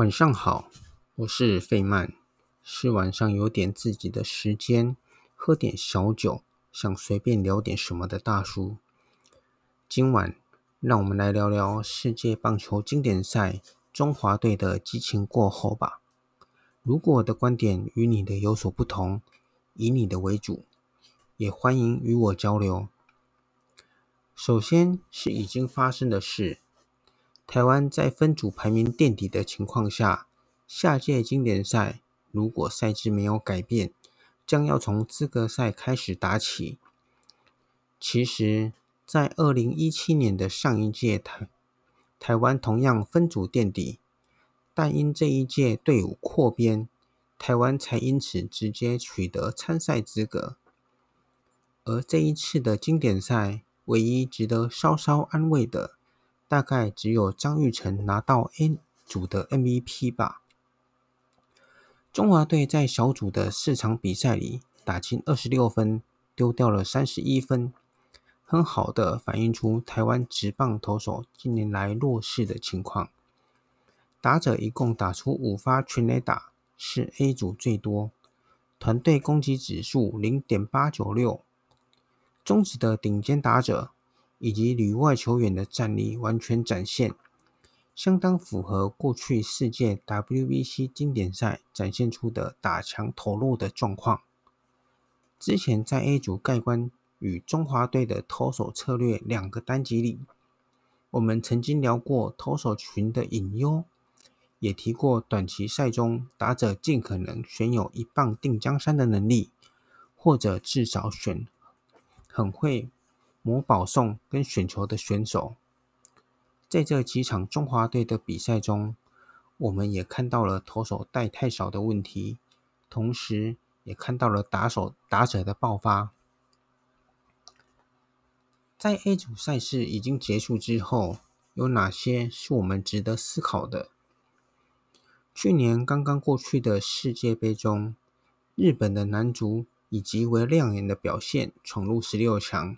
晚上好，我是费曼，是晚上有点自己的时间，喝点小酒，想随便聊点什么的大叔。今晚让我们来聊聊世界棒球经典赛中华队的激情过后吧。如果我的观点与你的有所不同，以你的为主，也欢迎与我交流。首先是已经发生的事。台湾在分组排名垫底的情况下，下届经典赛如果赛制没有改变，将要从资格赛开始打起。其实，在二零一七年的上一届台台湾同样分组垫底，但因这一届队伍扩编，台湾才因此直接取得参赛资格。而这一次的经典赛，唯一值得稍稍安慰的。大概只有张玉成拿到 A 组的 MVP 吧。中华队在小组的四场比赛里打进二十六分，丢掉了三十一分，很好的反映出台湾职棒投手近年来弱势的情况。打者一共打出五发全垒打，是 A 组最多。团队攻击指数零点八九六，中职的顶尖打者。以及旅外球员的战力完全展现，相当符合过去世界 WBC 经典赛展现出的打强投弱的状况。之前在 A 组盖棺与中华队的投手策略两个单集里，我们曾经聊过投手群的隐忧，也提过短期赛中打者尽可能选有一棒定江山的能力，或者至少选很会。磨保送跟选球的选手，在这几场中华队的比赛中，我们也看到了投手带太少的问题，同时也看到了打手打者的爆发。在 A 组赛事已经结束之后，有哪些是我们值得思考的？去年刚刚过去的世界杯中，日本的男足以极为亮眼的表现闯入十六强。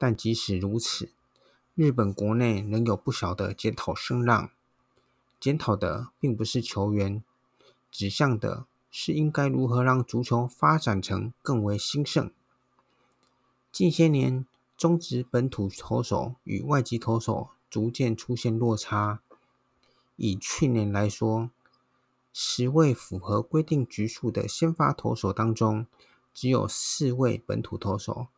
但即使如此，日本国内仍有不小的检讨声浪。检讨的并不是球员，指向的是应该如何让足球发展成更为兴盛。近些年，中职本土投手与外籍投手逐渐出现落差。以去年来说，十位符合规定局数的先发投手当中，只有四位本土投手。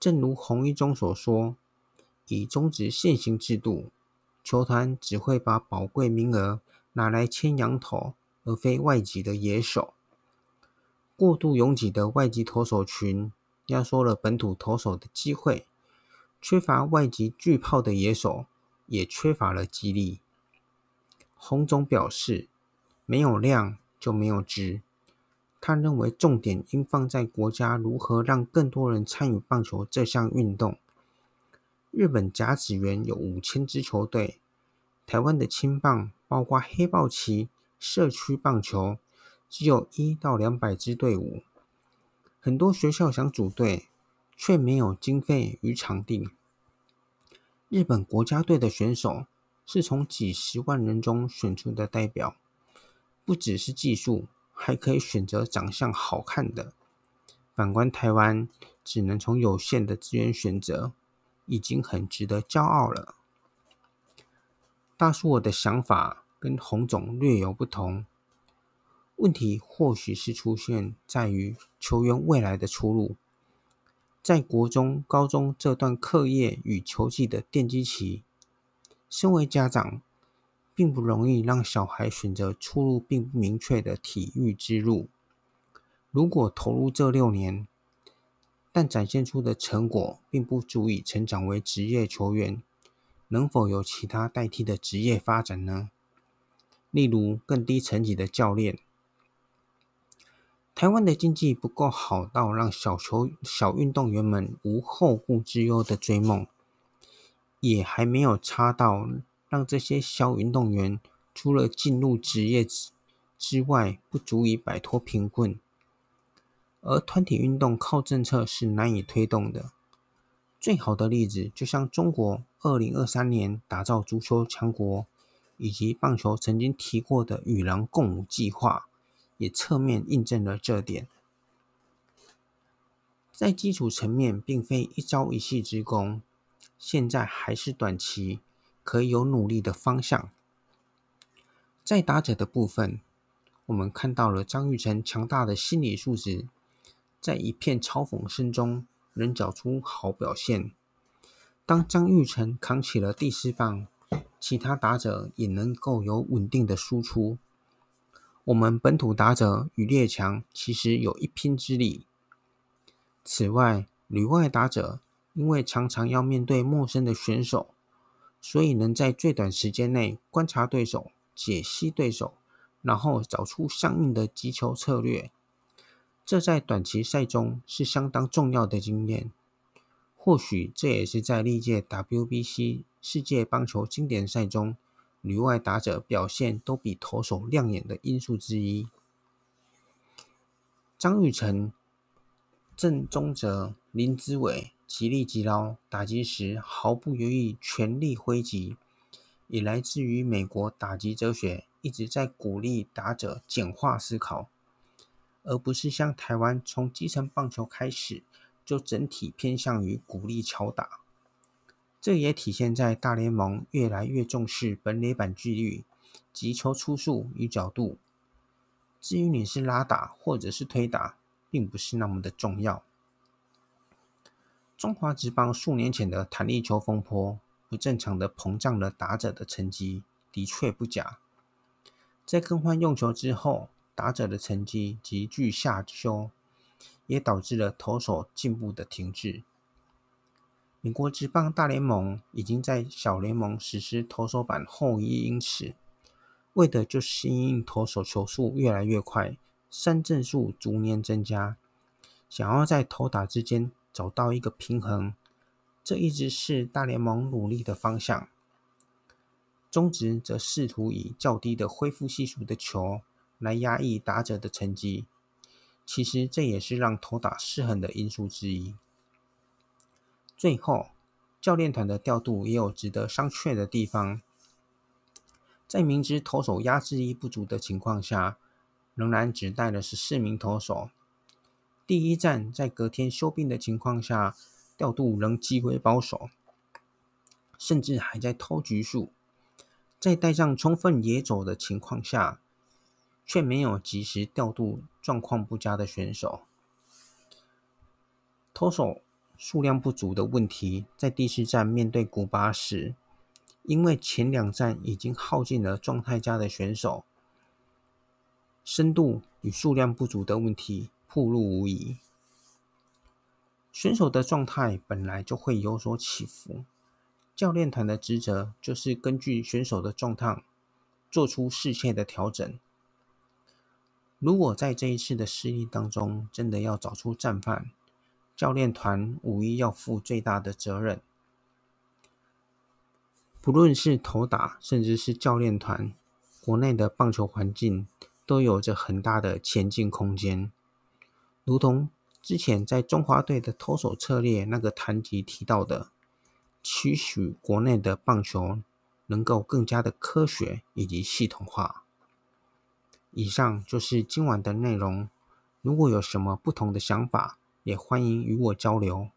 正如洪一中所说，以中止现行制度，球团只会把宝贵名额拿来牵羊头，而非外籍的野手。过度拥挤的外籍投手群，压缩了本土投手的机会；缺乏外籍巨炮的野手，也缺乏了激励。洪总表示，没有量就没有质。他认为重点应放在国家如何让更多人参与棒球这项运动。日本甲子园有五千支球队，台湾的青棒包括黑豹旗、社区棒球，只有一到两百支队伍。很多学校想组队，却没有经费与场地。日本国家队的选手是从几十万人中选出的代表，不只是技术。还可以选择长相好看的。反观台湾，只能从有限的资源选择，已经很值得骄傲了。大叔，我的想法跟洪总略有不同。问题或许是出现在于球员未来的出路。在国中、高中这段课业与球技的奠基期，身为家长，并不容易让小孩选择出路并不明确的体育之路。如果投入这六年，但展现出的成果并不足以成长为职业球员，能否有其他代替的职业发展呢？例如更低层级的教练。台湾的经济不够好到让小球小运动员们无后顾之忧的追梦，也还没有差到。让这些小运动员除了进入职业之之外，不足以摆脱贫困。而团体运动靠政策是难以推动的。最好的例子，就像中国二零二三年打造足球强国，以及棒球曾经提过的“与狼共舞”计划，也侧面印证了这点。在基础层面，并非一朝一夕之功，现在还是短期可以有努力的方向。在打者的部分，我们看到了张玉成强大的心理素质，在一片嘲讽声中仍找出好表现。当张玉成扛起了第四棒，其他打者也能够有稳定的输出。我们本土打者与列强其实有一拼之力。此外，旅外打者因为常常要面对陌生的选手，所以能在最短时间内观察对手、解析对手，然后找出相应的击球策略。这在短期赛中是相当重要的经验。或许这也是在历届 WBC 世界棒球经典赛中，旅外打者表现都比投手亮眼的因素之一。张育成、郑宗哲、林之伟极力击捞，打击时毫不犹豫，全力挥击，也来自于美国打击哲学一直在鼓励打者简化思考，而不是像台湾从基层棒球开始。就整体偏向于鼓励敲打，这也体现在大联盟越来越重视本垒板距离、击球出速与角度。至于你是拉打或者是推打，并不是那么的重要。中华职棒数年前的弹力球风波，不正常的膨胀了打者的成绩，的确不假。在更换用球之后，打者的成绩急剧下修。也导致了投手进步的停滞。美国职棒大联盟已经在小联盟实施投手板后移因此，为的就是因应投手球速越来越快，三振数逐年增加，想要在投打之间找到一个平衡，这一直是大联盟努力的方向。中职则试图以较低的恢复系数的球来压抑打者的成绩。其实这也是让投打失衡的因素之一。最后，教练团的调度也有值得商榷的地方。在明知投手压制力不足的情况下，仍然只带了十四名投手。第一站在隔天休兵的情况下，调度仍极为保守，甚至还在偷局数。在带上充分野走的情况下，却没有及时调度状况不佳的选手，投手数量不足的问题，在第四战面对古巴时，因为前两战已经耗尽了状态佳的选手，深度与数量不足的问题暴露无遗。选手的状态本来就会有所起伏，教练团的职责就是根据选手的状态，做出适切的调整。如果在这一次的失利当中，真的要找出战犯，教练团无疑要负最大的责任。不论是投打，甚至是教练团，国内的棒球环境都有着很大的前进空间。如同之前在中华队的投手策略那个谈及提到的，期许国内的棒球能够更加的科学以及系统化。以上就是今晚的内容。如果有什么不同的想法，也欢迎与我交流。